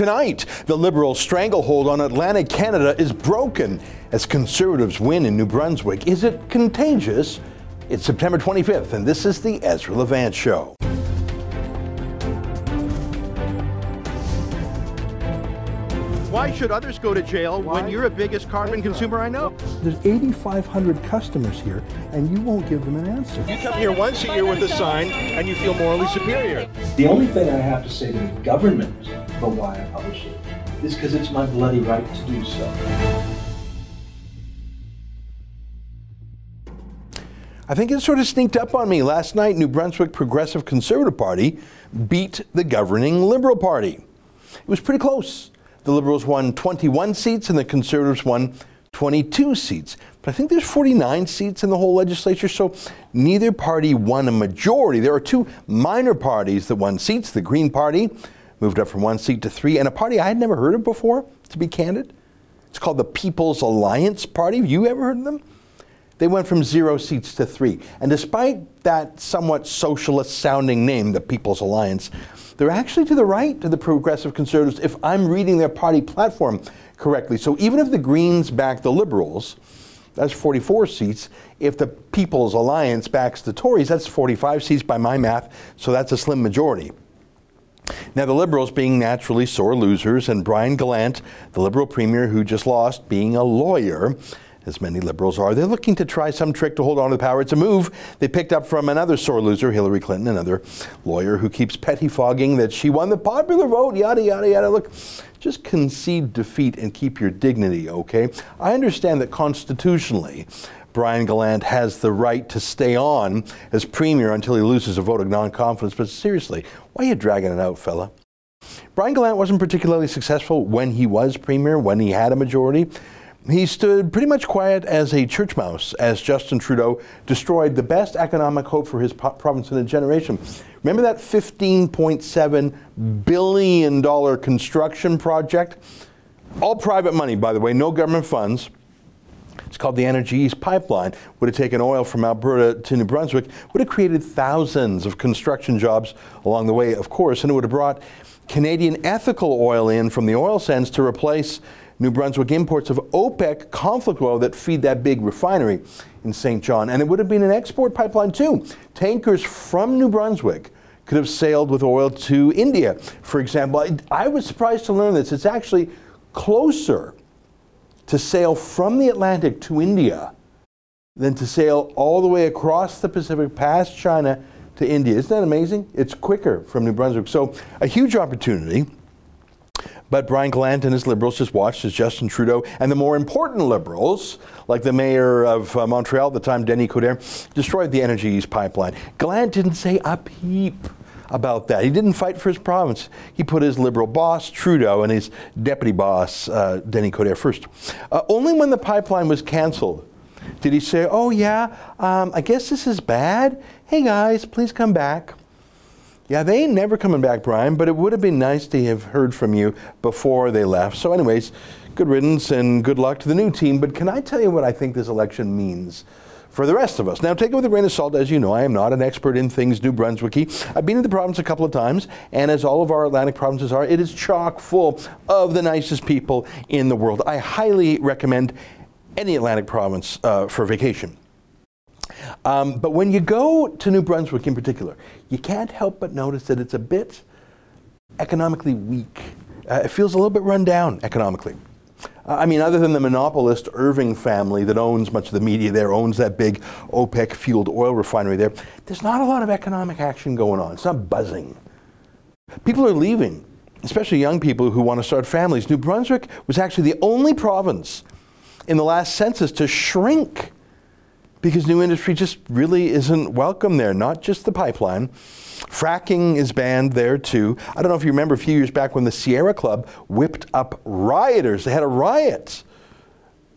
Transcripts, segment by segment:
Tonight, the Liberal stranglehold on Atlantic Canada is broken as Conservatives win in New Brunswick. Is it contagious? It's September 25th, and this is the Ezra Levant Show. Why should others go to jail when you're the biggest carbon consumer I know? There's 8,500 customers here, and you won't give them an answer. You come here once a year with a sign, and you feel morally superior. The only thing I have to say to the government about why I publish it is because it's my bloody right to do so. I think it sort of sneaked up on me. Last night, New Brunswick Progressive Conservative Party beat the governing Liberal Party. It was pretty close. The Liberals won 21 seats and the Conservatives won 22 seats. But I think there's 49 seats in the whole legislature, so neither party won a majority. There are two minor parties that won seats. The Green Party moved up from one seat to three, and a party I had never heard of before, to be candid. It's called the People's Alliance Party. Have you ever heard of them? They went from zero seats to three. And despite that somewhat socialist sounding name, the People's Alliance, they're actually to the right to the progressive conservatives if I'm reading their party platform correctly. So even if the Greens back the Liberals, that's 44 seats. If the People's Alliance backs the Tories, that's 45 seats by my math, so that's a slim majority. Now, the Liberals being naturally sore losers, and Brian Gallant, the Liberal Premier who just lost, being a lawyer, as many liberals are. They're looking to try some trick to hold on to the power. It's a move they picked up from another sore loser, Hillary Clinton, another lawyer who keeps pettifogging that she won the popular vote, yada, yada, yada. Look, just concede defeat and keep your dignity, okay? I understand that constitutionally, Brian Gallant has the right to stay on as premier until he loses a vote of non confidence, but seriously, why are you dragging it out, fella? Brian Gallant wasn't particularly successful when he was premier, when he had a majority. He stood pretty much quiet as a church mouse as Justin Trudeau destroyed the best economic hope for his province in a generation. Remember that $15.7 billion construction project? All private money, by the way, no government funds. It's called the Energy East Pipeline. Would have taken oil from Alberta to New Brunswick, would have created thousands of construction jobs along the way, of course, and it would have brought Canadian ethical oil in from the oil sands to replace New Brunswick imports of OPEC conflict oil that feed that big refinery in Saint John. And it would have been an export pipeline too. Tankers from New Brunswick could have sailed with oil to India, for example. I, I was surprised to learn this. It's actually closer to sail from the Atlantic to India than to sail all the way across the Pacific past China to India. Isn't that amazing? It's quicker from New Brunswick. So, a huge opportunity. But Brian Gallant and his Liberals just watched as Justin Trudeau and the more important Liberals, like the mayor of uh, Montreal at the time, Denis Coderre, destroyed the Energy East pipeline. Gallant didn't say a peep about that. He didn't fight for his province. He put his Liberal boss, Trudeau, and his deputy boss, uh, Denis Coderre, first. Uh, only when the pipeline was canceled did he say, Oh, yeah, um, I guess this is bad. Hey, guys, please come back. Yeah, they ain't never coming back, Brian, but it would have been nice to have heard from you before they left. So, anyways, good riddance and good luck to the new team. But can I tell you what I think this election means? for the rest of us. Now, take it with a grain of salt. As you know, I am not an expert in things New Brunswicky. I've been in the province a couple of times, and as all of our Atlantic provinces are, it is chock full of the nicest people in the world. I highly recommend any Atlantic province uh, for vacation. Um, but when you go to New Brunswick in particular, you can't help but notice that it's a bit economically weak. Uh, it feels a little bit run down economically. Uh, I mean, other than the monopolist Irving family that owns much of the media there, owns that big OPEC fueled oil refinery there, there's not a lot of economic action going on. It's not buzzing. People are leaving, especially young people who want to start families. New Brunswick was actually the only province in the last census to shrink because new industry just really isn't welcome there, not just the pipeline. Fracking is banned there too. I don't know if you remember a few years back when the Sierra Club whipped up rioters. They had a riot.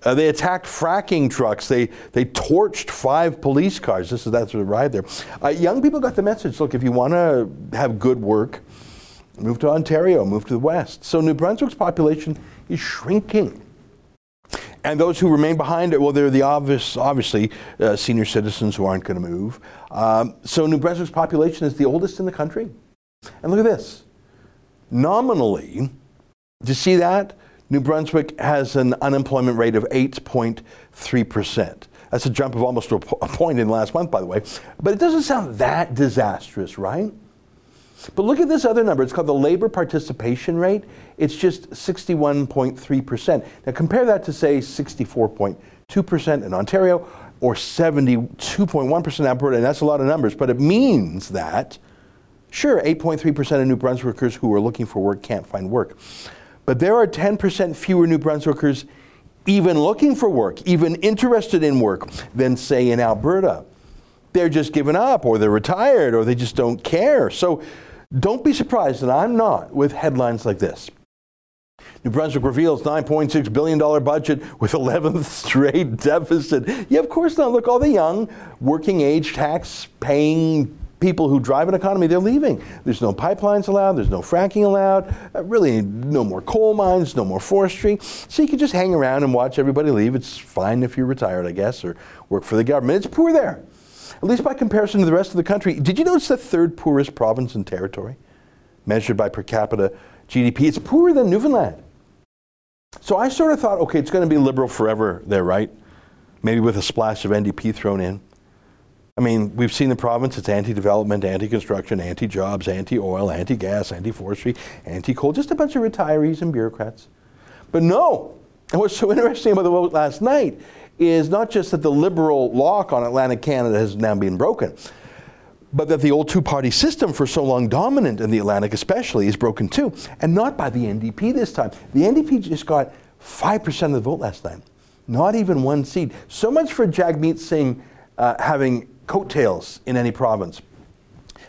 Uh, they attacked fracking trucks. They, they torched five police cars. This is that sort of riot there. Uh, young people got the message look, if you want to have good work, move to Ontario, move to the West. So New Brunswick's population is shrinking. And those who remain behind, well, they're the obvious, obviously uh, senior citizens who aren't going to move. Um, so New Brunswick's population is the oldest in the country. And look at this. Nominally, Do you see that? New Brunswick has an unemployment rate of 8.3%. That's a jump of almost a point in the last month, by the way. But it doesn't sound that disastrous, right? But look at this other number. It's called the labor participation rate. It's just 61.3%. Now compare that to, say, 64.2% in Ontario or 72.1% in Alberta, and that's a lot of numbers. But it means that, sure, 8.3% of New Brunswickers who are looking for work can't find work. But there are 10% fewer New Brunswickers even looking for work, even interested in work, than, say, in Alberta. They're just given up, or they're retired, or they just don't care. So don't be surprised, and I'm not, with headlines like this. New Brunswick reveals $9.6 billion budget with 11th straight deficit. Yeah, of course not. Look, all the young, working age, tax paying people who drive an economy, they're leaving. There's no pipelines allowed, there's no fracking allowed, uh, really no more coal mines, no more forestry. So you can just hang around and watch everybody leave. It's fine if you're retired, I guess, or work for the government. It's poor there, at least by comparison to the rest of the country. Did you know it's the third poorest province and territory, measured by per capita GDP? It's poorer than Newfoundland. So I sort of thought, okay, it's going to be liberal forever there, right? Maybe with a splash of NDP thrown in. I mean, we've seen the province, it's anti development, anti construction, anti jobs, anti oil, anti gas, anti forestry, anti coal, just a bunch of retirees and bureaucrats. But no, and what's so interesting about the vote last night is not just that the liberal lock on Atlantic Canada has now been broken, but that the old two party system for so long dominant in the Atlantic, especially, is broken too. And not by the NDP this time. The NDP just got 5% of the vote last time, not even one seat. So much for Jagmeet Singh uh, having coattails in any province.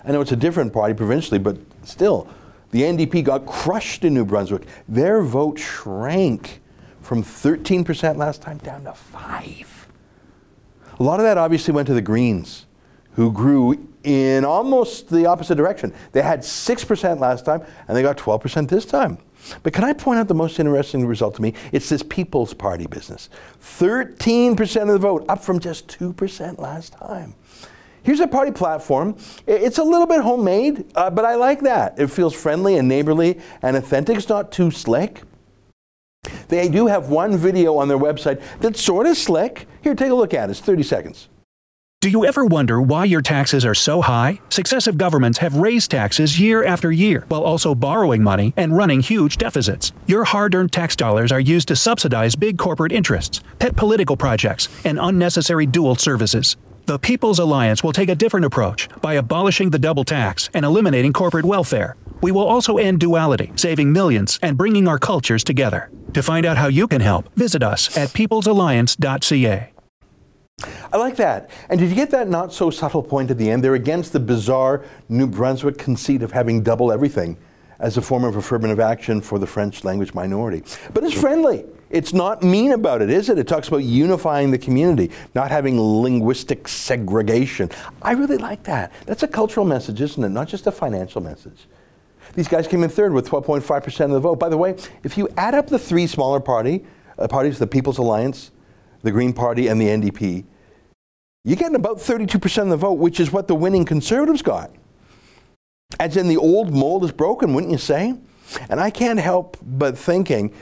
I know it's a different party provincially, but still, the NDP got crushed in New Brunswick. Their vote shrank from 13% last time down to 5. A lot of that obviously went to the Greens, who grew in almost the opposite direction. They had 6% last time, and they got 12% this time. But can I point out the most interesting result to me? It's this People's Party business. 13% of the vote, up from just 2% last time. Here's a party platform. It's a little bit homemade, uh, but I like that. It feels friendly and neighborly and authentic. It's not too slick. They do have one video on their website that's sort of slick. Here, take a look at it. It's 30 seconds. Do you ever wonder why your taxes are so high? Successive governments have raised taxes year after year while also borrowing money and running huge deficits. Your hard earned tax dollars are used to subsidize big corporate interests, pet political projects, and unnecessary dual services. The People's Alliance will take a different approach by abolishing the double tax and eliminating corporate welfare. We will also end duality, saving millions and bringing our cultures together. To find out how you can help, visit us at peoplesalliance.ca. I like that. And did you get that not so subtle point at the end? They're against the bizarre New Brunswick conceit of having double everything as a form of affirmative action for the French language minority. But it's friendly. It's not mean about it, is it? It talks about unifying the community, not having linguistic segregation. I really like that. That's a cultural message, isn't it? Not just a financial message. These guys came in third with 12.5% of the vote. By the way, if you add up the three smaller party, uh, parties, the People's Alliance, the Green Party, and the NDP, you're getting about 32% of the vote, which is what the winning Conservatives got. As in, the old mold is broken, wouldn't you say? And I can't help but thinking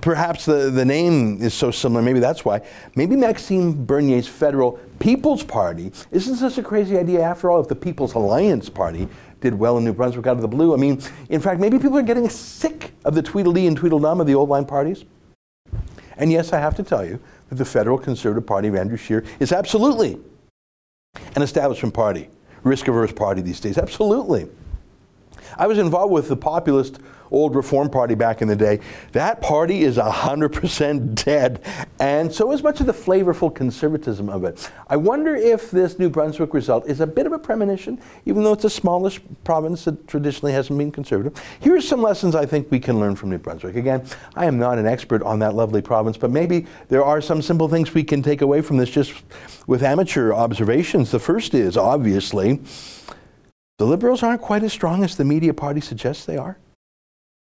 perhaps the, the name is so similar, maybe that's why. Maybe Maxime Bernier's federal People's Party isn't such a crazy idea after all if the People's Alliance Party did well in New Brunswick out of the blue. I mean, in fact, maybe people are getting sick of the Tweedledee and Tweedledum of the old line parties. And yes, I have to tell you the federal Conservative Party of Andrew Scheer is absolutely an establishment party, risk averse party these days. Absolutely. I was involved with the populist old Reform Party back in the day. That party is 100% dead, and so is much of the flavorful conservatism of it. I wonder if this New Brunswick result is a bit of a premonition, even though it's a smallish province that traditionally hasn't been conservative. Here are some lessons I think we can learn from New Brunswick. Again, I am not an expert on that lovely province, but maybe there are some simple things we can take away from this just with amateur observations. The first is, obviously, the Liberals aren't quite as strong as the media party suggests they are.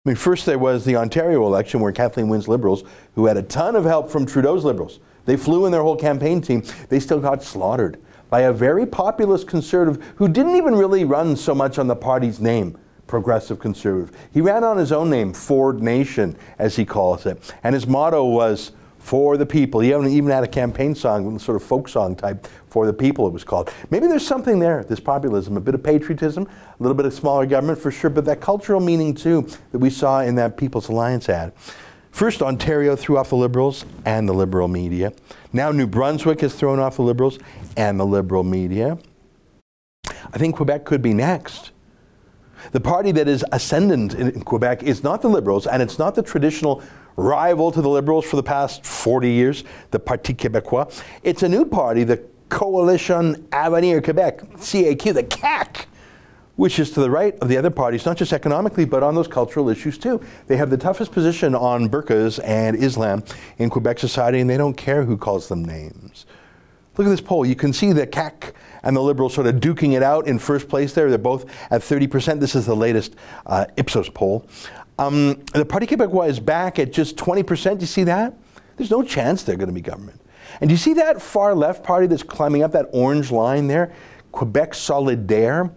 I mean, first there was the Ontario election where Kathleen Wynne's Liberals, who had a ton of help from Trudeau's Liberals, they flew in their whole campaign team, they still got slaughtered by a very populist conservative who didn't even really run so much on the party's name, progressive conservative. He ran on his own name, Ford Nation, as he calls it. And his motto was, for the people. He even had a campaign song, sort of folk song type, for the people it was called. Maybe there's something there, this populism, a bit of patriotism, a little bit of smaller government for sure, but that cultural meaning too that we saw in that People's Alliance ad. First, Ontario threw off the Liberals and the liberal media. Now, New Brunswick has thrown off the Liberals and the liberal media. I think Quebec could be next. The party that is ascendant in Quebec is not the Liberals, and it's not the traditional rival to the Liberals for the past 40 years, the Parti Québécois. It's a new party, the Coalition Avenir Quebec, CAQ, the CAC, which is to the right of the other parties, not just economically, but on those cultural issues too. They have the toughest position on burqas and Islam in Quebec society, and they don't care who calls them names. Look at this poll. You can see the CAC and the Liberals sort of duking it out in first place there. They're both at 30%. This is the latest uh, Ipsos poll. Um, the Parti Québécois is back at just 20%. Do you see that? There's no chance they're going to be government. And do you see that far left party that's climbing up that orange line there? Quebec Solidaire.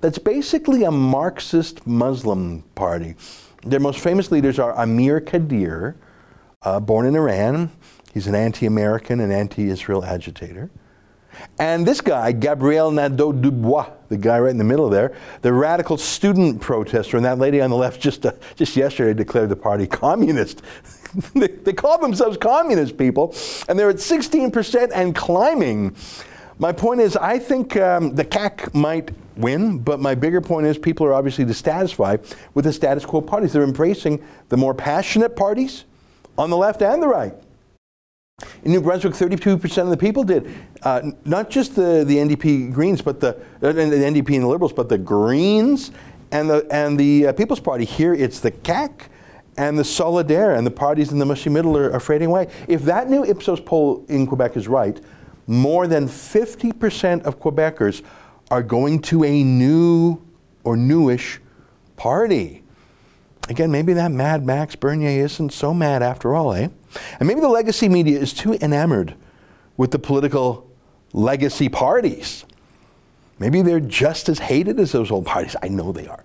That's basically a Marxist Muslim party. Their most famous leaders are Amir Khadir, uh, born in Iran. He's an anti American and anti Israel agitator. And this guy, Gabriel Nadeau Dubois, the guy right in the middle there, the radical student protester, and that lady on the left just, uh, just yesterday declared the party communist. they, they call themselves communist people, and they're at 16% and climbing. My point is, I think um, the CAC might win, but my bigger point is people are obviously dissatisfied with the status quo parties. They're embracing the more passionate parties on the left and the right. In New Brunswick, 32% of the people did. Uh, not just the, the NDP Greens, but the, uh, the NDP and the Liberals, but the Greens and the, and the uh, People's Party. Here it's the CAC and the Solidaire, and the parties in the mushy middle are, are fading away. If that new Ipsos poll in Quebec is right, more than 50% of Quebecers are going to a new or newish party. Again, maybe that Mad Max Bernier isn't so mad after all, eh? And maybe the legacy media is too enamored with the political legacy parties. Maybe they're just as hated as those old parties. I know they are.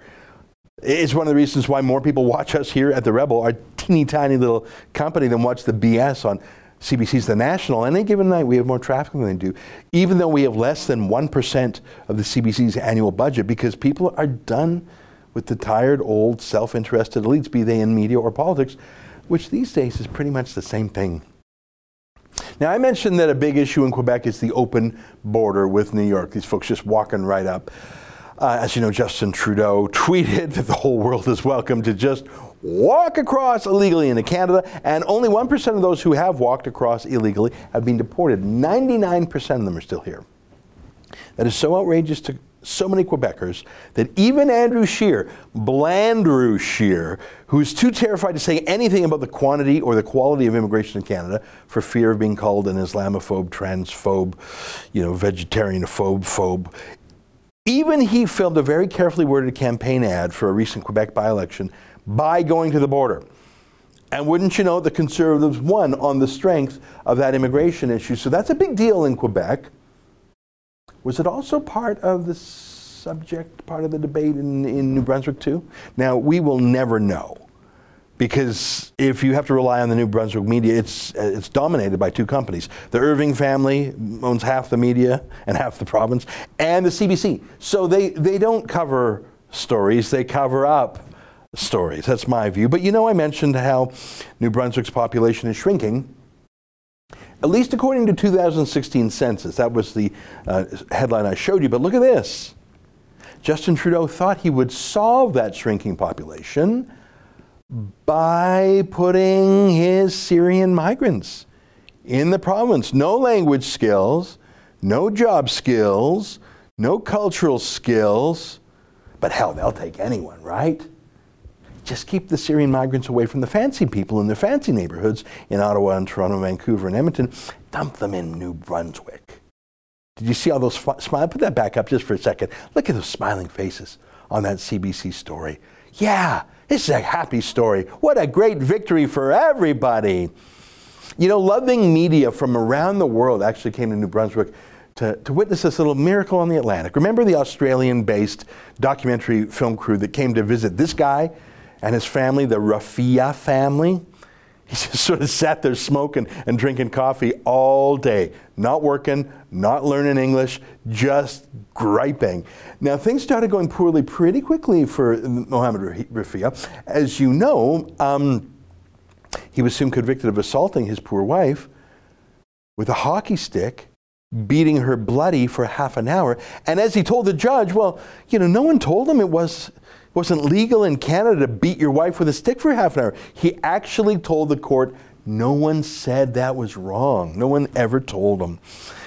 It's one of the reasons why more people watch us here at the Rebel, our teeny tiny little company, than watch the BS on CBC's The National. Any given night, we have more traffic than they do, even though we have less than 1% of the CBC's annual budget because people are done with the tired, old, self interested elites, be they in media or politics, which these days is pretty much the same thing. Now, I mentioned that a big issue in Quebec is the open border with New York. These folks just walking right up. Uh, as you know, Justin Trudeau tweeted that the whole world is welcome to just walk across illegally into Canada, and only 1% of those who have walked across illegally have been deported. 99% of them are still here. That is so outrageous to so many Quebecers that even Andrew Scheer, Blandrew Scheer, who's too terrified to say anything about the quantity or the quality of immigration in Canada for fear of being called an Islamophobe, transphobe, you know, vegetarianophobe, phobe, even he filmed a very carefully worded campaign ad for a recent Quebec by election by going to the border. And wouldn't you know, the Conservatives won on the strength of that immigration issue. So that's a big deal in Quebec. Was it also part of the subject, part of the debate in, in New Brunswick too? Now, we will never know because if you have to rely on the New Brunswick media, it's, it's dominated by two companies. The Irving family owns half the media and half the province, and the CBC. So they, they don't cover stories, they cover up stories. That's my view. But you know, I mentioned how New Brunswick's population is shrinking at least according to 2016 census. That was the uh, headline I showed you. But look at this. Justin Trudeau thought he would solve that shrinking population by putting his Syrian migrants in the province. No language skills, no job skills, no cultural skills. But hell, they'll take anyone, right? Just keep the Syrian migrants away from the fancy people in their fancy neighborhoods in Ottawa and Toronto, Vancouver, and Edmonton. Dump them in New Brunswick. Did you see all those smiles? Put that back up just for a second. Look at those smiling faces on that CBC story. Yeah, this is a happy story. What a great victory for everybody. You know, loving media from around the world actually came to New Brunswick to, to witness this little miracle on the Atlantic. Remember the Australian based documentary film crew that came to visit this guy and his family, the Rafia family? He just sort of sat there smoking and drinking coffee all day, not working, not learning English, just griping. Now, things started going poorly pretty quickly for Mohammed Rafia. As you know, um, he was soon convicted of assaulting his poor wife with a hockey stick, beating her bloody for half an hour. And as he told the judge, well, you know, no one told him it was wasn't legal in Canada to beat your wife with a stick for half an hour. He actually told the court no one said that was wrong. No one ever told him.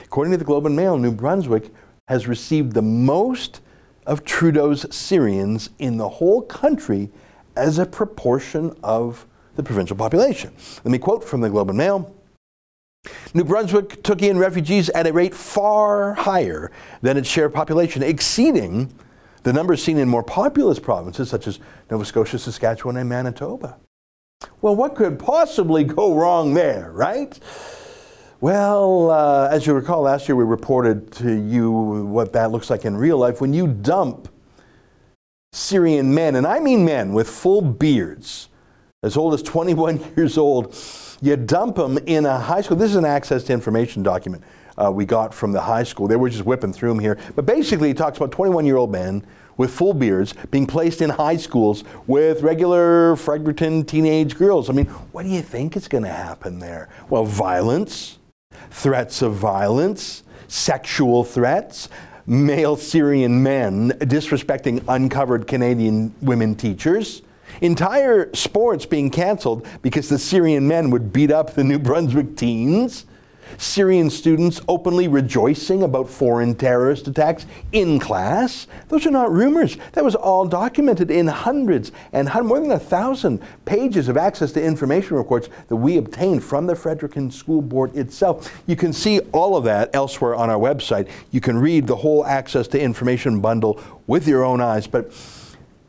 According to the Globe and Mail, New Brunswick has received the most of Trudeau's Syrians in the whole country as a proportion of the provincial population. Let me quote from the Globe and Mail. New Brunswick took in refugees at a rate far higher than its share of population, exceeding the numbers seen in more populous provinces such as Nova Scotia, Saskatchewan, and Manitoba. Well, what could possibly go wrong there, right? Well, uh, as you recall, last year we reported to you what that looks like in real life. When you dump Syrian men, and I mean men with full beards, as old as 21 years old, you dump them in a high school. This is an access to information document uh, we got from the high school. They were just whipping through them here. But basically, he talks about 21 year old men with full beards being placed in high schools with regular Fredericton teenage girls. I mean, what do you think is going to happen there? Well, violence, threats of violence, sexual threats, male Syrian men disrespecting uncovered Canadian women teachers entire sports being canceled because the Syrian men would beat up the New Brunswick teens. Syrian students openly rejoicing about foreign terrorist attacks in class. Those are not rumors. That was all documented in hundreds and more than a thousand pages of access to information reports that we obtained from the Fredericton School Board itself. You can see all of that elsewhere on our website. You can read the whole access to information bundle with your own eyes. But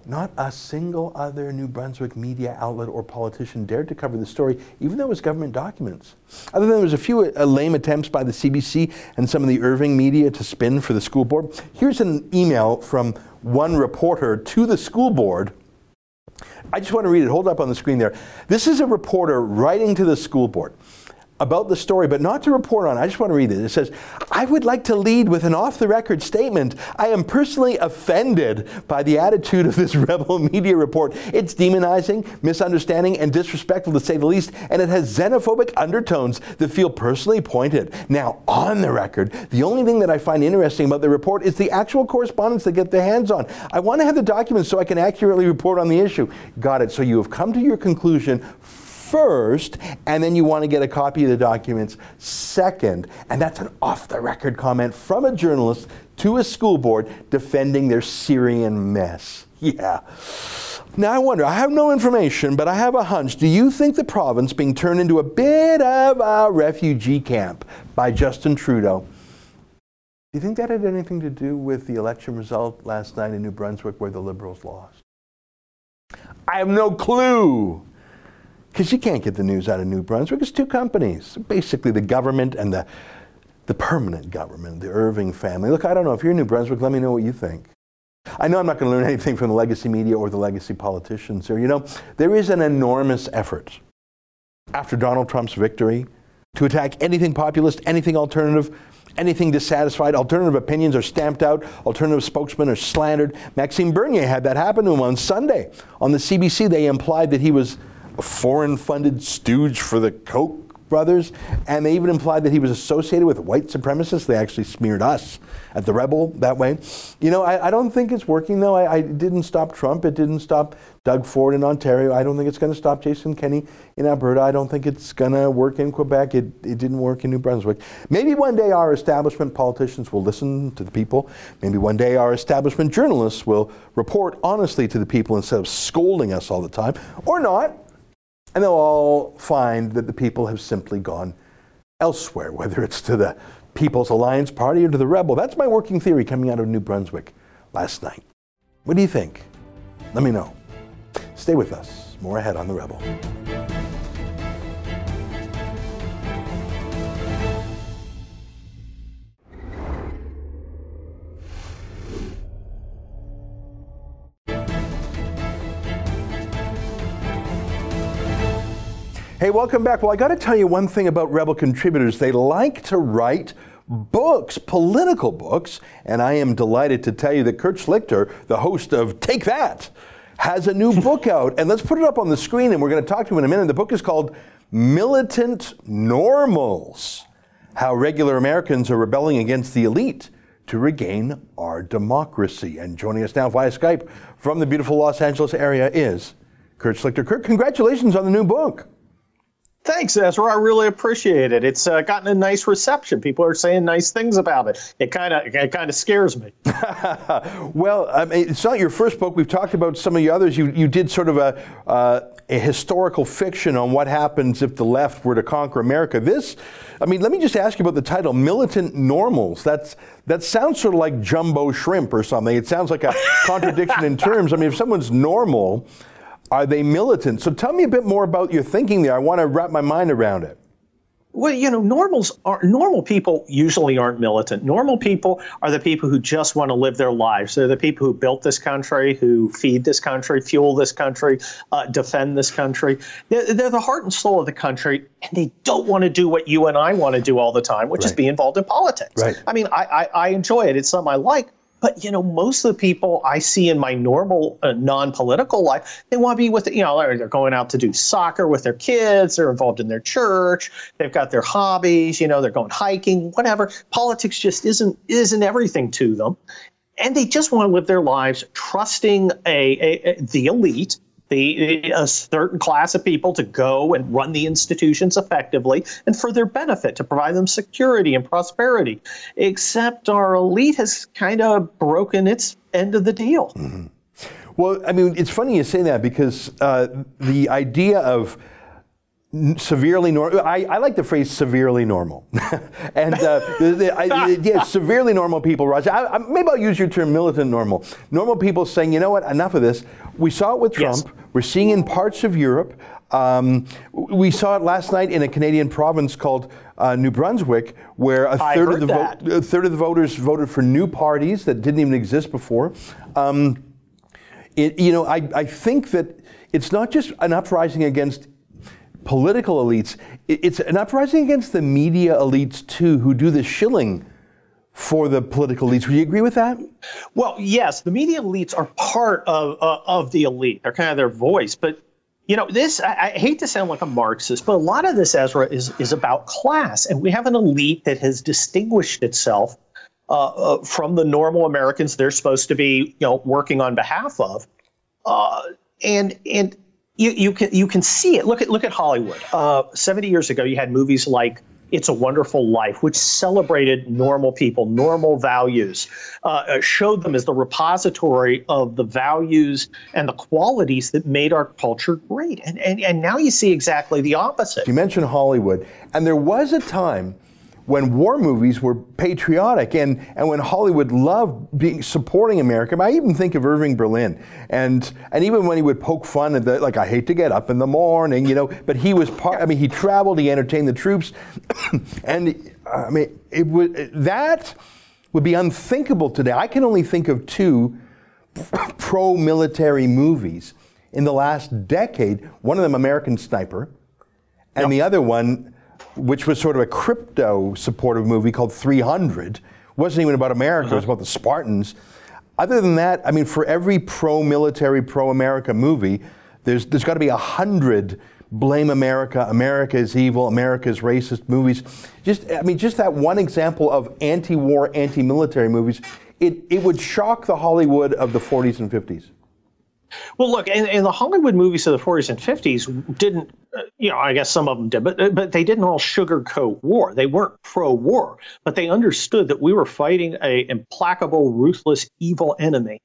not a single other New Brunswick media outlet or politician dared to cover the story, even though it was government documents. Other than there was a few uh, lame attempts by the CBC and some of the Irving media to spin for the school board. Here's an email from one reporter to the school board. I just want to read it. Hold up on the screen there. This is a reporter writing to the school board about the story, but not to report on. I just want to read it. It says, I would like to lead with an off the record statement. I am personally offended by the attitude of this rebel media report. It's demonizing, misunderstanding, and disrespectful to say the least, and it has xenophobic undertones that feel personally pointed. Now, on the record, the only thing that I find interesting about the report is the actual correspondence they get their hands on. I want to have the documents so I can accurately report on the issue. Got it. So you have come to your conclusion first, and then you want to get a copy of the documents second. And that's an off the record comment from a journalist to a school board defending their Syrian mess. Yeah. Now I wonder, I have no information, but I have a hunch. Do you think the province being turned into a bit of a refugee camp by Justin Trudeau? Do you think that had anything to do with the election result last night in New Brunswick where the Liberals lost? I have no clue because you can't get the news out of New Brunswick. It's two companies, basically the government and the, the permanent government, the Irving family. Look, I don't know. If you're in New Brunswick, let me know what you think. I know I'm not going to learn anything from the legacy media or the legacy politicians here. You know, there is an enormous effort after Donald Trump's victory to attack anything populist, anything alternative, anything dissatisfied. Alternative opinions are stamped out, alternative spokesmen are slandered. Maxime Bernier had that happen to him on Sunday. On the CBC, they implied that he was foreign funded stooge for the Koch brothers, and they even implied that he was associated with white supremacists. They actually smeared us at the Rebel that way. You know, I, I don't think it's working though. I, I, didn't stop Trump. It didn't stop Doug Ford in Ontario. I don't think it's going to stop Jason Kenney in Alberta. I don't think it's going to work in Quebec. It, it didn't work in New Brunswick. Maybe one day our establishment politicians will listen to the people. Maybe one day our establishment journalists will report honestly to the people instead of scolding us all the time. Or not and they'll all find that the people have simply gone elsewhere, whether it's to the People's Alliance Party or to the Rebel. That's my working theory coming out of New Brunswick last night. What do you think? Let me know. Stay with us. More ahead on The Rebel. Hey, welcome back. Well, I got to tell you one thing about Rebel contributors. They like to write books, political books, and I am delighted to tell you that Kurt Schlichter, the host of Take That, has a new book out. And let's put it up on the screen, and we're going to talk to him in a minute. The book is called Militant Normals How Regular Americans Are Rebelling Against the Elite to Regain Our Democracy. And joining us now via Skype from the beautiful Los Angeles area is Kurt Schlichter. Kurt, congratulations on the new book. Thanks, Ezra. I really appreciate it. It's uh, gotten a nice reception. People are saying nice things about it. It kind of it kind of scares me. well, I mean, it's not your first book. We've talked about some of the others. You you did sort of a uh, a historical fiction on what happens if the left were to conquer America. This, I mean, let me just ask you about the title, Militant Normals. That's that sounds sort of like jumbo shrimp or something. It sounds like a contradiction in terms. I mean, if someone's normal are they militant? So tell me a bit more about your thinking there. I want to wrap my mind around it. Well, you know, normals are normal people usually aren't militant. Normal people are the people who just want to live their lives. They're the people who built this country, who feed this country, fuel this country, uh, defend this country. They're, they're, the heart and soul of the country, and they don't want to do what you and I want to do all the time, which right. is be involved in politics. Right. I mean, I, I, I enjoy it. It's something I like, but you know, most of the people I see in my normal uh, non-political life, they want to be with you know they're going out to do soccer with their kids. They're involved in their church. They've got their hobbies. You know, they're going hiking, whatever. Politics just isn't isn't everything to them, and they just want to live their lives trusting a, a, a the elite the, a certain class of people to go and run the institutions effectively and for their benefit to provide them security and prosperity. Except our elite has kind of broken its end of the deal. Mm-hmm. Well, I mean, it's funny you say that because uh, the idea of severely normal. I, I, like the phrase severely normal. and uh, the, the, I, yeah, severely normal people, Roger. I, I, maybe I'll use your term militant normal. Normal people saying, you know what, enough of this. We saw it with Trump. Yes. We're seeing in parts of Europe. Um, we saw it last night in a Canadian province called uh, New Brunswick, where a third of the vo- a third of the voters voted for new parties that didn't even exist before. Um, it, you know, I, I think that it's not just an uprising against political elites; it's an uprising against the media elites too, who do the shilling for the political elites. Would you agree with that? Well, yes, the media elites are part of uh, of the elite. They're kind of their voice, but you know, this I, I, hate to sound like a Marxist, but a lot of this Ezra is is about class, and we have an elite that has distinguished itself uh, uh, from the normal Americans they're supposed to be, you know, working on behalf of, uh, and and. You, you can you can see it. Look at look at Hollywood. Uh, Seventy years ago, you had movies like it's a Wonderful Life, which celebrated normal people, normal values, uh, uh, showed them as the repository of the values and the qualities that made our culture great. And, and, and now you see exactly the opposite. You mentioned Hollywood, and there was a time when war movies were patriotic and, and when Hollywood loved being supporting America. I even think of Irving Berlin and and even when he would poke fun at the like I hate to get up in the morning, you know, but he was part I mean he traveled, he entertained the troops and I mean it would that would be unthinkable today. I can only think of two pro-military movies in the last decade. One of them American Sniper and yep. the other one which was sort of a crypto supportive movie called 300. wasn't even about America, uh-huh. it was uh-huh. about the Spartans. Other than that, I mean, for every pro military, pro America movie, there's, there's got to be a hundred blame America, America is evil, America is racist movies. Just, I mean, just that one example of anti war, anti military movies, it, it would shock the Hollywood of the 40s and 50s. Well, look, and, and, the Hollywood movies of the 40s and 50s didn't, uh, you know, I guess some of them did, but uh, but they didn't all sugarcoat war. They weren't pro-war, but they understood that we were fighting a implacable, ruthless, evil enemy,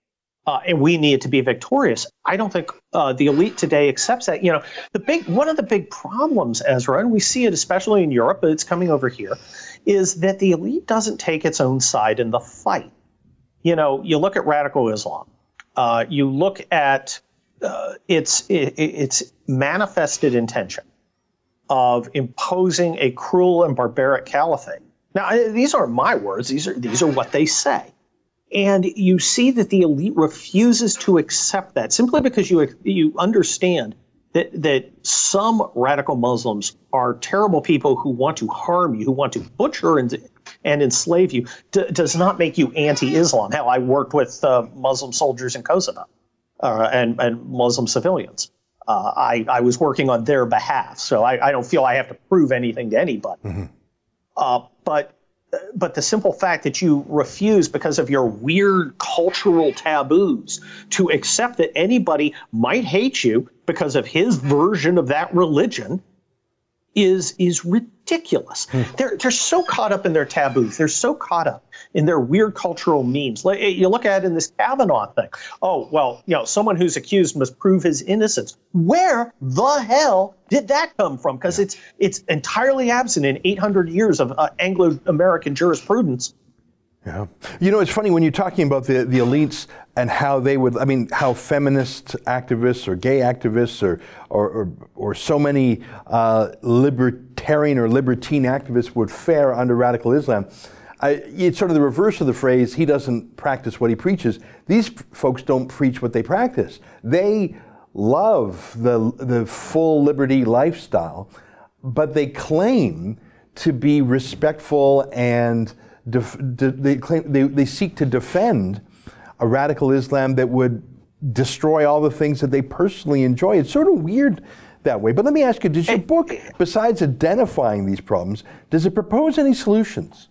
uh, and we needed to be victorious. I don't think uh, the elite today accepts that. You know, the big one of the big problems, Ezra, and we see it especially in Europe, but it's coming over here, is that the elite doesn't take its own side in the fight. You know, you look at radical Islam uh, you look at uh, its its manifested intention of imposing a cruel and barbaric caliphate. Now, these aren't my words; these are these are what they say, and you see that the elite refuses to accept that simply because you you understand that that some radical Muslims are terrible people who want to harm you, who want to butcher and and enslave you, d- does not make you anti-Islam. Hell, I worked with uh, Muslim soldiers in Kosovo uh, and and Muslim civilians. Uh, I I was working on their behalf, so I, I don't feel I have to prove anything to anybody. Mm-hmm. Uh, but but the simple fact that you refuse because of your weird cultural taboos to accept that anybody might hate you because of his version of that religion is is ridiculous. Hmm. They're they're so caught up in their taboos. They're so caught up in their weird cultural memes. Like you look at it in this Kavanaugh thing. Oh well, you know, someone who's accused must prove his innocence. Where the hell did that come from? Because it's it's entirely absent in 800 years of uh, Anglo-American jurisprudence. Yeah. You know, it's funny when you're talking about the, the elites and how they would, I mean, how feminist activists or gay activists or, or, or, or so many uh, libertarian or libertine activists would fare under radical Islam. I, it's sort of the reverse of the phrase, he doesn't practice what he preaches. These folks don't preach what they practice. They love the, the full liberty lifestyle, but they claim to be respectful and def, de, they, claim, they, they seek to defend a radical Islam that would destroy all the things that they personally enjoy. It's sort of weird that way. But let me ask you, does your book, besides identifying these problems, does it propose any solutions?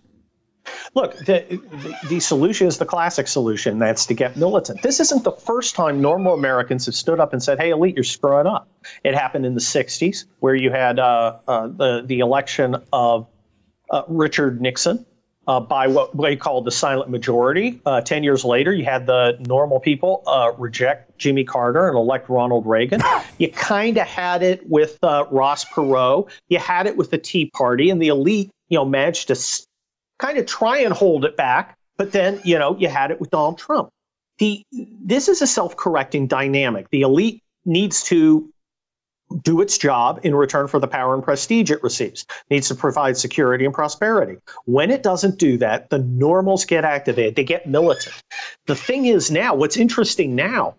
Look, the, the, the, solution is the classic solution. That's to get militant. This isn't the first time normal Americans have stood up and said, "Hey, elite, you're screwing up." It happened in the '60s, where you had uh, uh, the the election of uh, Richard Nixon, uh, by what they call the silent majority. Uh, Ten years later, you had the normal people uh, reject Jimmy Carter and elect Ronald Reagan. You kind of had it with uh, Ross Perot. You had it with the Tea Party, and the elite, you know, managed to kind of try and hold it back. But then, you know, you had it with Donald Trump. The this is a self-correcting dynamic. The elite needs to do its job in return for the power and prestige it receives. needs to provide security and prosperity. When it doesn't do that, the normals get activated. They get militant. The thing is now, what's interesting now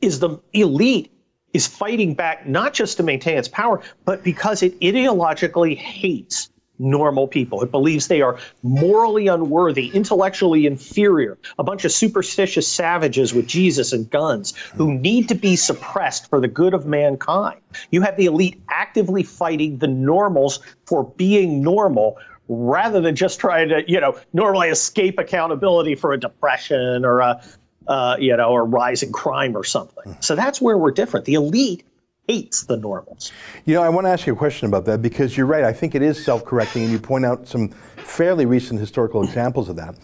is the elite is fighting back not just to maintain its power, but because it ideologically hates normal people. It believes they are morally unworthy, intellectually inferior, a bunch of superstitious savages with Jesus and guns who need to be suppressed for the good of mankind. You have the elite actively fighting the normals for being normal rather than just trying to, you know, normally escape accountability for a depression or a uh, you know, or rising crime or something. So that's where we're different. The elite hates the normals. You know, I want to ask you a question about that because you're right. I think it is self correcting, and you point out some fairly recent historical examples of that.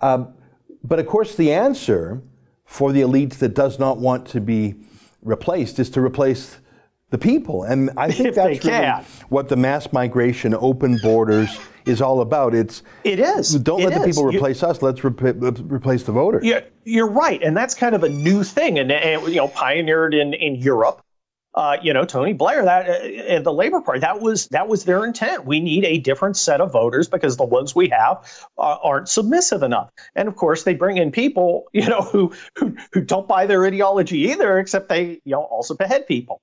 Um, but of course, the answer for the elites that does not want to be replaced is to replace the people. And I think if that's really what the mass migration, open borders is all about. It's it is. Don't it let is. the people replace you, us. Let's, let's, replace the voter. You're, you're right, and that's kind of a new thing, and, and you know, pioneered in in Europe uh, you know, Tony Blair, that uh, the Labor Party, that was that was their intent. We need a different set of voters because the ones we have uh, aren't submissive enough. And of course, they bring in people, you know, who who, who don't buy their ideology either, except they, you know, also behead people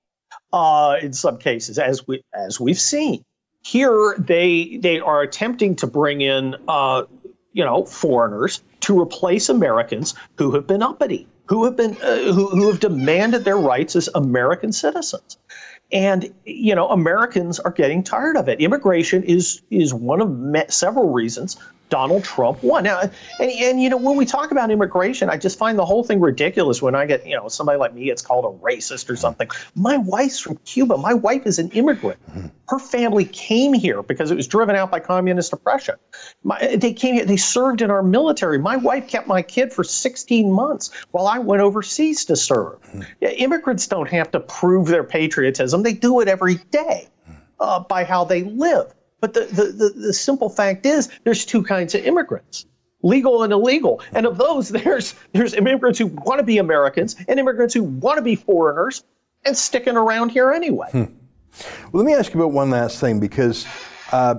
uh, in some cases, as we as we've seen. Here, they they are attempting to bring in, uh, you know, foreigners to replace Americans who have been uppity who have been uh, who, who have demanded their rights as American citizens. And you know, Americans are getting tired of it. Immigration is is one of several reasons Donald Trump won. Now, and, and you know, when we talk about immigration, I just find the whole thing ridiculous when I get, you know, somebody like me gets called a racist or something. My wife's from Cuba. My wife is an immigrant. Her family came here because it was driven out by communist oppression. My, they came here, they served in our military. My wife kept my kid for 16 months while I went overseas to serve. Yeah, immigrants don't have to prove their patriotism, they do it every day uh, by how they live. But the, the, the, the simple fact is there's two kinds of immigrants legal and illegal. And of those, there's there's immigrants who want to be Americans and immigrants who want to be foreigners and sticking around here anyway. Hmm. Well, let me ask you about one last thing because, uh,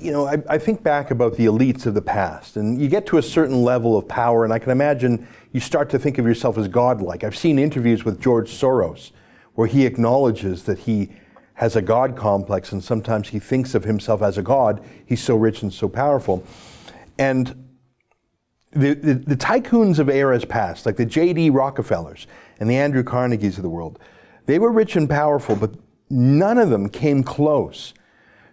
you know, I, I, think back about the elites of the past, and you get to a certain level of power, and I can imagine you start to think of yourself as godlike. I've seen interviews with George Soros where he acknowledges that he has a God complex and sometimes he thinks of himself as a God. He's so rich and so powerful. And the, the, the tycoons of eras past, like the J.D. Rockefellers and the Andrew Carnegies of the world, they were rich and powerful, but none of them came close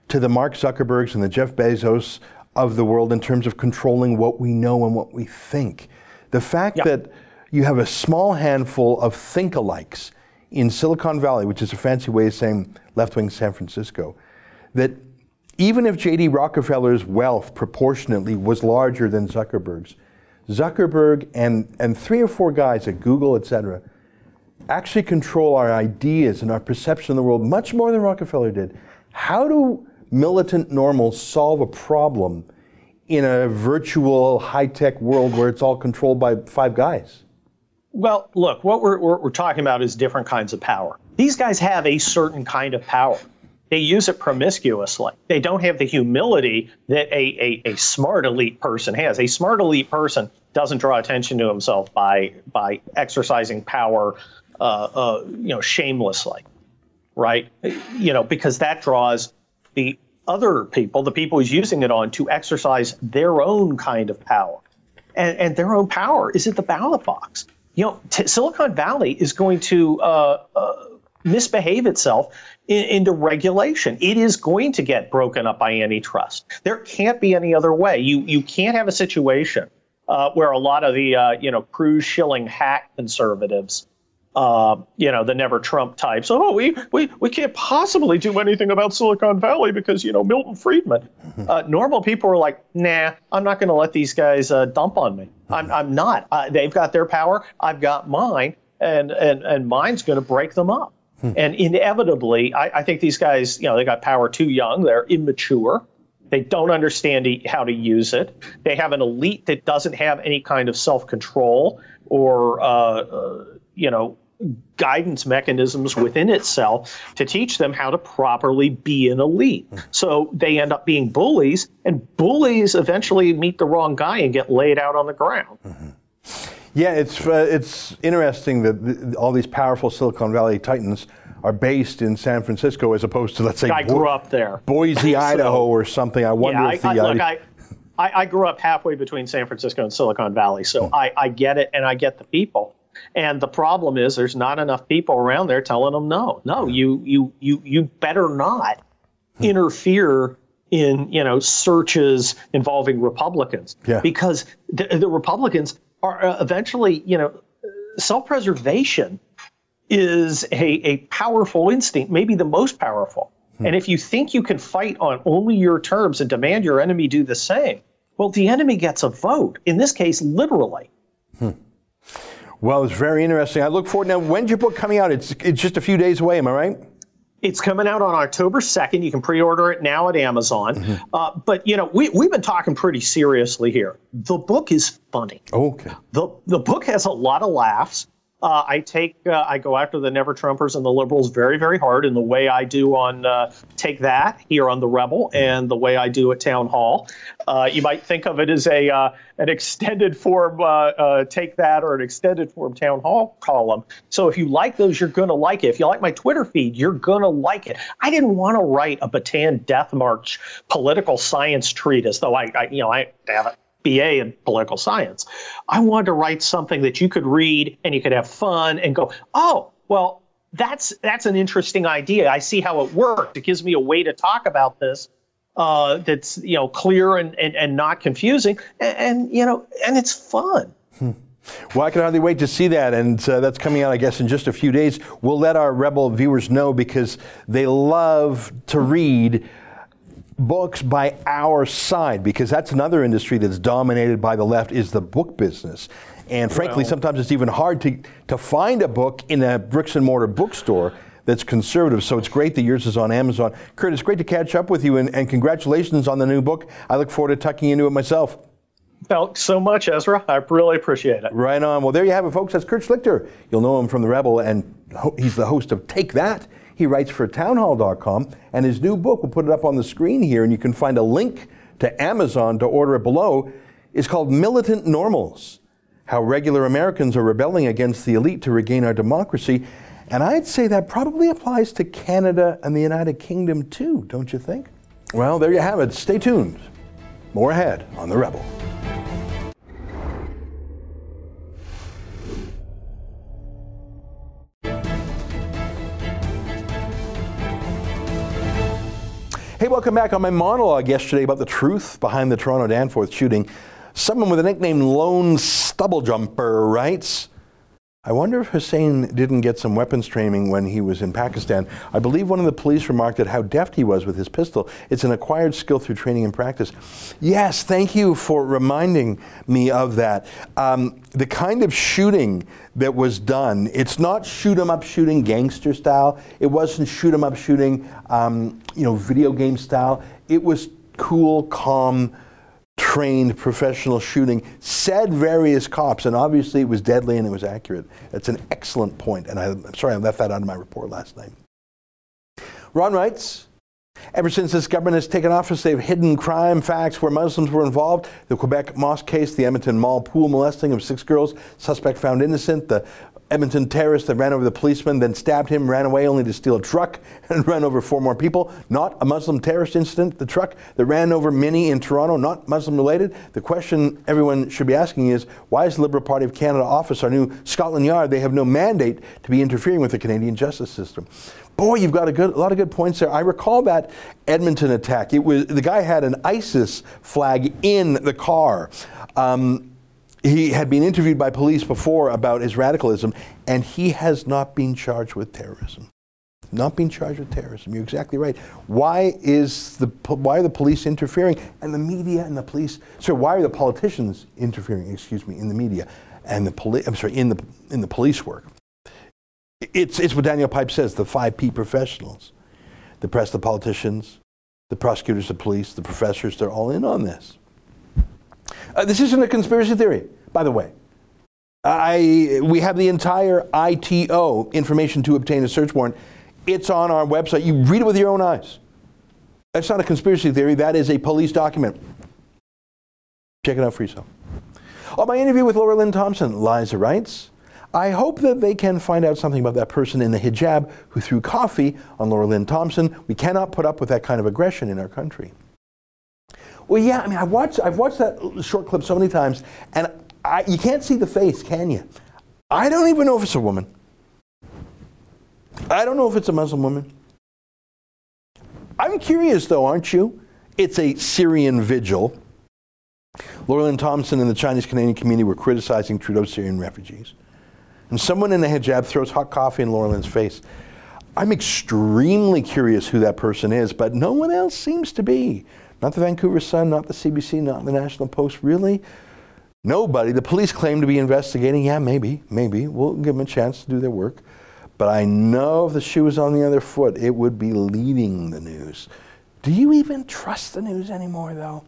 to the Mark Zuckerbergs and the Jeff Bezos of the world in terms of controlling what we know and what we think. The fact Yep. that you have a small handful of think-alikes in Silicon Valley, which is a fancy way of saying left-wing San Francisco, that even if J.D. Rockefeller's wealth proportionately was larger than Zuckerberg's, Zuckerberg and, and three or four guys at Google, et cetera, actually control our ideas and our perception of the world much more than Rockefeller did. How do militant normals solve a problem in a virtual high tech world where it's all controlled by five guys? Well, look, what we're, we're, we're talking about is different kinds of power. These guys have a certain kind of power. They use it promiscuously. They don't have the humility that a, a, a smart elite person has. A smart elite person doesn't draw attention to himself by by exercising power, uh, uh, you know, shamelessly, right? You know, because that draws the other people, the people he's using it on, to exercise their own kind of power and, and their own power is at the ballot box. You know, t- Silicon Valley is going to uh, uh, misbehave itself in, into regulation. It is going to get broken up by antitrust. There can't be any other way. You you can't have a situation uh, where a lot of the uh, you know cruise shilling hack conservatives. Uh, you know the never Trump types. Oh, we, we we can't possibly do anything about Silicon Valley because you know Milton Friedman. Uh, normal people are like, nah, I'm not going to let these guys uh, dump on me. I'm I'm not. They've got their power. I've got mine, and and and mine's going to break them up. And inevitably, I, I think these guys, you know, they got power too young. They're immature. They don't understand e- how to use it. They have an elite that doesn't have any kind of self control or, uh, uh, you know, guidance mechanisms within itself to teach them how to properly be an elite. So they end up being bullies, and bullies eventually meet the wrong guy and get laid out on the ground. Mm-hmm. Yeah, it's uh, it's interesting that th- all these powerful Silicon Valley titans are based in San Francisco as opposed to let's say I Bo- grew up there. Boise, Idaho, or something. I wonder Yeah, I, the I, look, uh, I, I, I grew up halfway between San Francisco and Silicon Valley, so hmm. I, I get it and I get the people. And the problem is there's not enough people around there telling them no, no, you you you you better not interfere in you know searches involving Republicans Yeah. because the, the Republicans are uh, eventually you know self-preservation is a, a powerful instinct, maybe the most powerful. And if you think you can fight on only your terms and demand your enemy do the same, well, the enemy gets a vote. In this case, literally. Well, it's very interesting. I look forward now. When's your book coming out? It's it's just a few days away. Am I right? It's coming out on October 2nd. You can pre order it now at Amazon. Uh, but, you know, we, we've been talking pretty seriously here. The book is funny. Okay. The, the book has a lot of laughs. Uh, I take uh, I go after the Never Trumpers and the liberals very very hard in the way I do on uh, Take That here on the Rebel and the way I do at Town Hall. Uh, you might think of it as a uh, an extended form uh, Take That or an extended form Town Hall column. So if you like those, you're gonna like it. If you like my Twitter feed, you're gonna like it. I didn't want to write a Bataan Death March political science treatise, though I, I you know I have it. BA in political science. I wanted to write something that you could read and you could have fun and go, oh, well, that's that's an interesting idea. I see how it worked. It gives me a way to talk about this uh, that's you know clear and, and, and not confusing, and, and you know, and it's fun. Well, I can hardly wait to see that, and uh, that's coming out, I guess, in just a few days. We'll let our Rebel viewers know because they love to read books by our side because that's another industry that's dominated by the left is the book business. And frankly, Well- sometimes it's even hard to, to find a book in a bricks and mortar bookstore that's conservative. So it's great that yours is on Amazon. Kurt, it's great to catch up with you, and, and congratulations on the new book. I look forward to tucking into it myself. Felt so much, Ezra. I really appreciate it. Right on. Well, there you have it, folks. That's Kurt Schlichter. You'll know him from The Rebel, and ho- he's the host of Take That. He writes for townhall.com, and his new book, we'll put it up on the screen here, and you can find a link to Amazon to order it below, is called Militant Normals How Regular Americans Are Rebelling Against the Elite to Regain Our Democracy. And I'd say that probably applies to Canada and the United Kingdom too, don't you think? Well, there you have it. Stay tuned. More ahead on The Rebel. Hey, welcome back on my monologue yesterday about the truth behind the Toronto Danforth shooting. Someone with a nickname Lone Stubble Jumper writes, I wonder if Hussain didn't get some weapons training when he was in Pakistan. I believe one of the police remarked at how deft he was with his pistol. It's an acquired skill through training and practice. Yes, thank you for reminding me of that. Um, the kind of shooting that was done, it's not shoot 'em up shooting gangster style. It wasn't shoot 'em up shooting, um, you know, video game style. It was cool, calm trained professional shooting said various cops, and obviously it was deadly and it was accurate. That's an excellent point, and I, am sorry I left that out of my report last night. Ron writes, Ever since this government has taken office, they've hidden crime facts where Muslims were involved. The Quebec mosque case, the Edmonton Mall pool molesting of six girls, suspect found innocent, the Edmonton terrorist that ran over the policeman, then stabbed him, ran away only to steal a truck and ran over four more people. Not a Muslim terrorist incident. The truck that ran over many in Toronto, not Muslim related. The question everyone should be asking is why is the Liberal Party of Canada office our new Scotland Yard? They have no mandate to be interfering with the Canadian justice system. Boy, you've got a, good, a lot of good points there. I recall that Edmonton attack. It was the guy had an ISIS flag in the car. Um, he had been interviewed by police before about his radicalism, and he has not been charged with terrorism. Not being charged with terrorism. You're exactly right. Why is the why are the police interfering and the media and the police? So why are the politicians interfering? Excuse me, in the media and the police. I'm sorry, in the in the police work. It's it's what Daniel Pipes says. The five P professionals, the press, the politicians, the prosecutors, the police, the professors. They're all in on this. Uh, this isn't a conspiracy theory, by the way. I, we have the entire ITO information to obtain a search warrant. It's on our website. You read it with your own eyes. That's not a conspiracy theory, that is a police document. Check it out for yourself. On my interview with Laura Lynn Thompson, Liza writes, I hope that they can find out something about that person in the hijab who threw coffee on Laura Lynn Thompson. We cannot put up with that kind of aggression in our country. Well, yeah, I mean, I watched, I've watched that short clip so many times, and I, you can't see the face, can you? I don't even know if it's a woman. I don't know if it's a Muslim woman. I'm curious, though, aren't you? It's a Syrian vigil. Laura Lynn Thompson and the Chinese Canadian community were criticizing Trudeau's Syrian refugees. And someone in a hijab throws hot coffee in Laura Lynn's face. I'm extremely curious who that person is, but no one else seems to be. Not the Vancouver Sun, not the CBC, not the National Post. Really? Nobody. The police claim to be investigating. Yeah, maybe, maybe. We'll give them a chance to do their work. But I know if the shoe was on the other foot, it would be leading the news. Do you even trust the news anymore, though?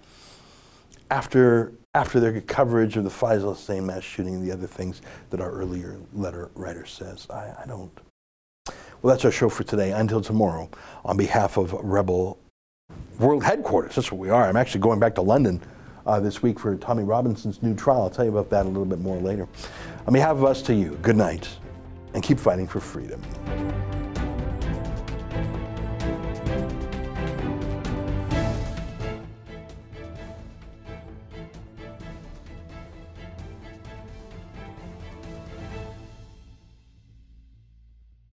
After, after their coverage of the Faisal Hussain mass shooting and the other things that our earlier letter writer says, I, I don't. Well, that's our show for today. Until tomorrow, on behalf of Rebel world headquarters. That's what we are. I'm actually going back to London uh, this week for Tommy Robinson's new trial. I'll tell you about that a little bit more later. On behalf of us to you, good night, and keep fighting for freedom.